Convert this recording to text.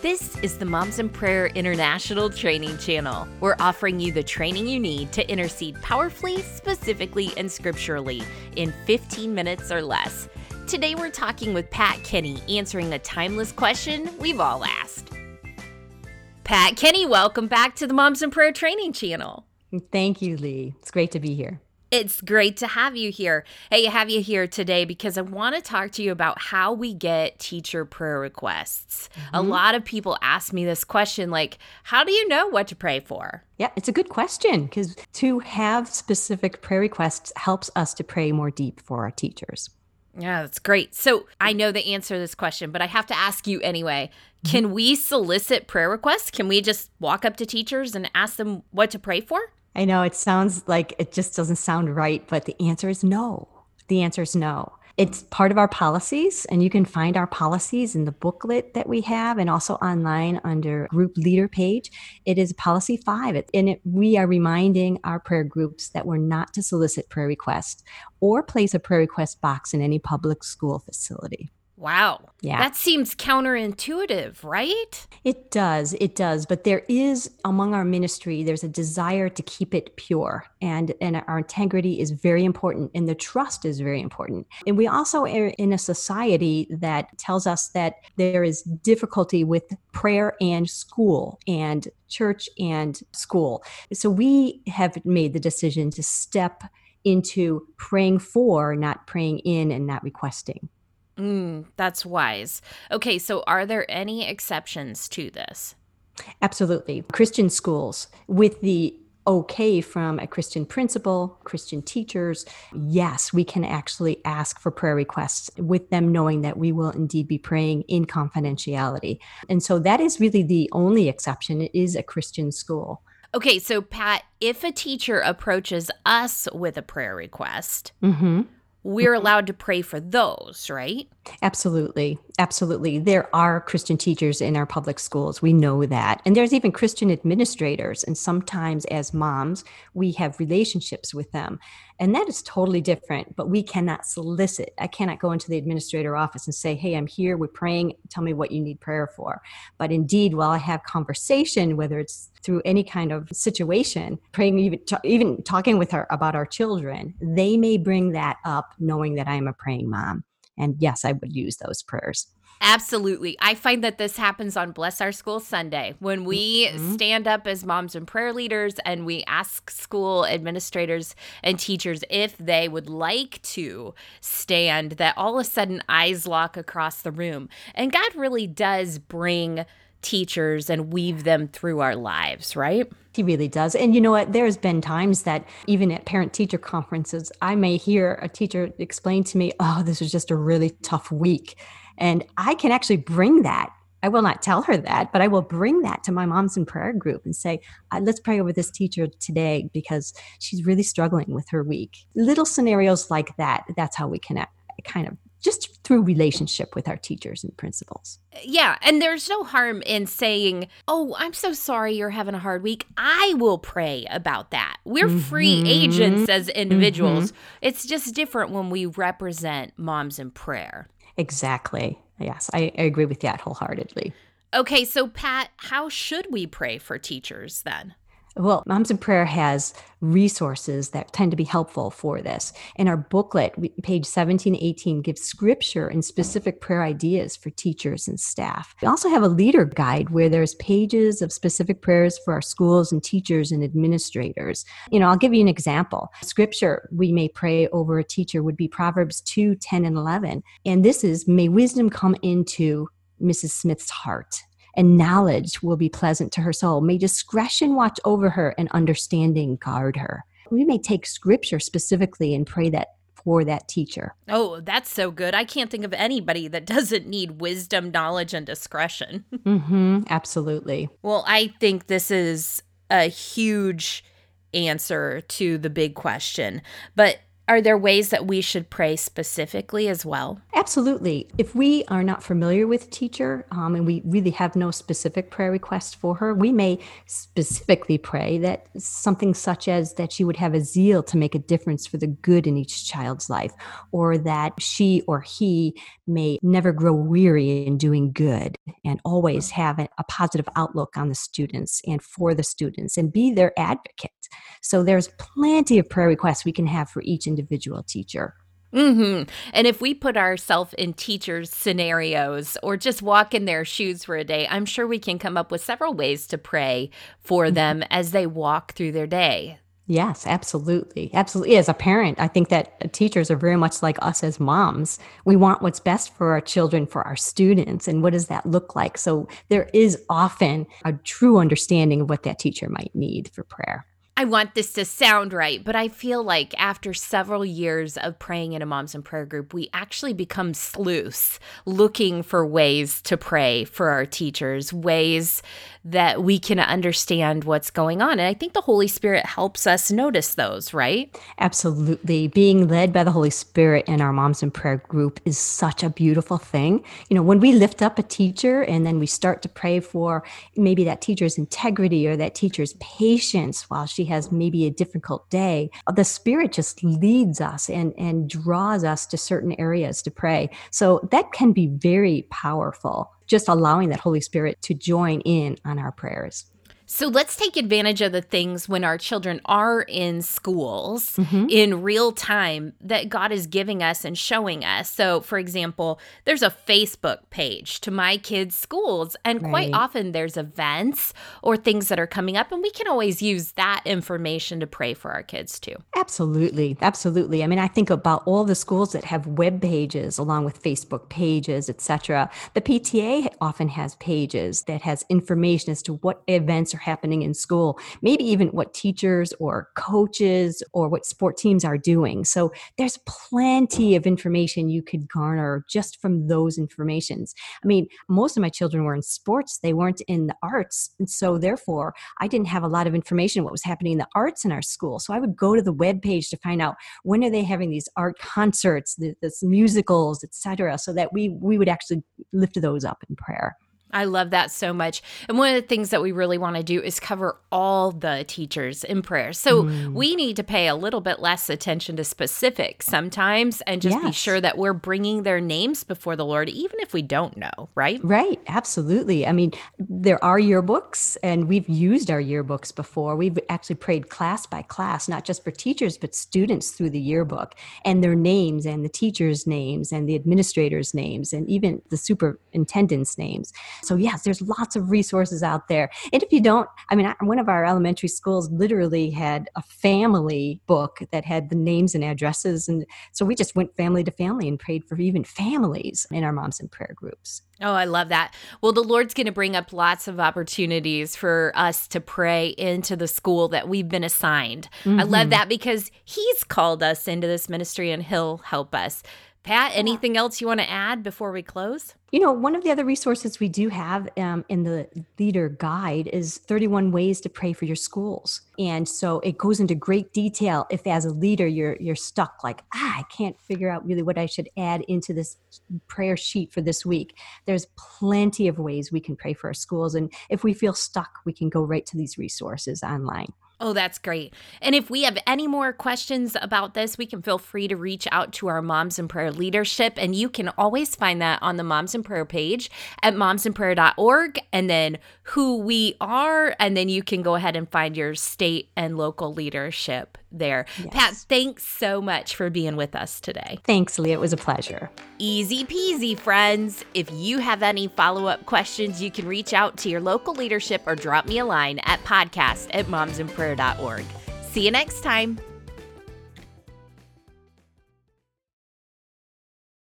This is the Moms in Prayer International Training Channel. We're offering you the training you need to intercede powerfully, specifically, and scripturally in 15 minutes or less. Today, we're talking with Pat Kenny, answering a timeless question we've all asked. Pat Kenny, welcome back to the Moms in Prayer Training Channel. Thank you, Lee. It's great to be here. It's great to have you here. Hey, have you here today because I want to talk to you about how we get teacher prayer requests. Mm-hmm. A lot of people ask me this question like, how do you know what to pray for? Yeah, it's a good question because to have specific prayer requests helps us to pray more deep for our teachers. Yeah, that's great. So I know the answer to this question, but I have to ask you anyway. Mm-hmm. Can we solicit prayer requests? Can we just walk up to teachers and ask them what to pray for? I know it sounds like it just doesn't sound right, but the answer is no. The answer is no. It's part of our policies, and you can find our policies in the booklet that we have and also online under group leader page. It is policy five, and it, we are reminding our prayer groups that we're not to solicit prayer requests or place a prayer request box in any public school facility. Wow. Yeah. That seems counterintuitive, right? It does. It does. But there is among our ministry, there's a desire to keep it pure. And, and our integrity is very important and the trust is very important. And we also are in a society that tells us that there is difficulty with prayer and school and church and school. So we have made the decision to step into praying for, not praying in and not requesting. Mm, that's wise. Okay, so are there any exceptions to this? Absolutely. Christian schools with the okay from a Christian principal, Christian teachers, yes, we can actually ask for prayer requests with them knowing that we will indeed be praying in confidentiality. And so that is really the only exception. It is a Christian school. Okay, so Pat, if a teacher approaches us with a prayer request, mm-hmm we're mm-hmm. allowed to pray for those, right? Absolutely. Absolutely. There are Christian teachers in our public schools. We know that. And there's even Christian administrators. And sometimes, as moms, we have relationships with them. And that is totally different, but we cannot solicit. I cannot go into the administrator office and say, Hey, I'm here, we're praying, tell me what you need prayer for. But indeed, while I have conversation, whether it's through any kind of situation, praying, even, even talking with her about our children, they may bring that up knowing that I am a praying mom. And yes, I would use those prayers. Absolutely. I find that this happens on Bless Our School Sunday when we mm-hmm. stand up as moms and prayer leaders and we ask school administrators and teachers if they would like to stand, that all of a sudden eyes lock across the room. And God really does bring teachers and weave them through our lives, right? He really does. And you know what? There's been times that even at parent teacher conferences, I may hear a teacher explain to me, oh, this was just a really tough week. And I can actually bring that. I will not tell her that, but I will bring that to my moms in prayer group and say, uh, let's pray over this teacher today because she's really struggling with her week. Little scenarios like that, that's how we connect, kind of just through relationship with our teachers and principals. Yeah, and there's no harm in saying, "Oh, I'm so sorry you're having a hard week. I will pray about that." We're mm-hmm. free agents as individuals. Mm-hmm. It's just different when we represent moms in prayer. Exactly. Yes, I, I agree with that wholeheartedly. Okay, so Pat, how should we pray for teachers then? Well, Moms in Prayer has resources that tend to be helpful for this. In our booklet, page 17 18 gives scripture and specific prayer ideas for teachers and staff. We also have a leader guide where there's pages of specific prayers for our schools and teachers and administrators. You know, I'll give you an example. Scripture we may pray over a teacher would be Proverbs 2 10 and 11. And this is, May wisdom come into Mrs. Smith's heart and knowledge will be pleasant to her soul. May discretion watch over her and understanding guard her. We may take scripture specifically and pray that for that teacher. Oh, that's so good. I can't think of anybody that doesn't need wisdom, knowledge, and discretion. mm-hmm, absolutely. Well, I think this is a huge answer to the big question. But Are there ways that we should pray specifically as well? Absolutely. If we are not familiar with teacher um, and we really have no specific prayer request for her, we may specifically pray that something such as that she would have a zeal to make a difference for the good in each child's life, or that she or he may never grow weary in doing good and always have a, positive outlook on the students and for the students and be their advocate. So there's plenty of prayer requests we can have for each individual teacher. Mm-hmm. And if we put ourselves in teachers' scenarios or just walk in their shoes for a day, I'm sure we can come up with several ways to pray for mm-hmm. them as they walk through their day. Yes, absolutely. Absolutely. As a parent, I think that teachers are very much like us as moms. We want what's best for our children, for our students. And what does that look like? So there is often a true understanding of what that teacher might need for prayer. I want this to sound right, but I feel like after several years of praying in a moms in prayer group, we actually become sleuths looking for ways to pray for our teachers, ways that we can understand what's going on. And I think the Holy Spirit helps us notice those, right? Absolutely. Being led by the Holy Spirit in our Moms in Prayer group is such a beautiful thing. You know, when we lift up a teacher and then we start to pray for maybe that teacher's integrity or that teacher's patience while she has maybe a difficult day, the Spirit just leads us and, and draws us to certain areas to pray. So that can be very powerful just allowing that Holy Spirit to join in on our prayers. So let's take advantage of the things when our children are in schools mm-hmm. in real time that God is giving us and showing us. So, for example, there's a Facebook page to my kids' schools, and right. quite often there's events or things that are coming up, and we can always use that information to pray for our kids too. Absolutely. Absolutely. I mean, I think about all the schools that have web pages along with Facebook pages, etc. The PTA often has pages that has information as to what events are happening in school, maybe even what teachers or coaches or what sport teams are doing. So there's plenty of information you could garner just from those informations. I mean, most of my children were in sports, they weren't in the arts. And so therefore, I didn't have a lot of information what was happening in the arts in our school. So I would go to the web page to find out when are they having these art concerts, this musicals, etc., so that we we would actually lift those up in prayer. I love that so much. And one of the things that we really want to do is cover all the teachers in prayer. So mm. we need to pay a little bit less attention to specifics sometimes and just yes. be sure that we're bringing their names before the Lord, even if we don't know, right? Right. Absolutely. I mean, there are yearbooks, and we've used our yearbooks before. We've actually prayed class by class, not just for teachers, but students through the yearbook and their names and the teachers' names and the administrators' names and even the superintendent's names. So, yes, there's lots of resources out there. And if you don't, I mean, one of our elementary schools literally had a family book that had the names and addresses. And so we just went family to family and prayed for even families in our moms in prayer groups. Oh, I love that. Well, the Lord's going to bring up lots of opportunities for us to pray into the school that we've been assigned. Mm-hmm. I love mm-hmm. that because He's called us into this ministry and He'll help us. Pat, anything else you want to add before we close? You know, one of the other resources we do have um, in the leader guide is 31 ways to pray for your schools. And so it goes into great detail if as a leader you're you're stuck like, ah, I can't figure out really what I should add into this prayer sheet for this week. There's plenty of ways we can pray for our schools and if we feel stuck, we can go right to these resources online. Oh, that's great. And if we have any more questions about this, we can feel free to reach out to our Moms in Prayer leadership. And you can always find that on the Moms in Prayer page at momsinprayer.org and then who we are. And then you can go ahead and find your state and local leadership there. Yes. Pat, thanks so much for being with us today. Thanks, Lee. It was a pleasure. Easy peasy, friends. If you have any follow up questions, you can reach out to your local leadership or drop me a line at podcast at momsinprayer.org. See you next time.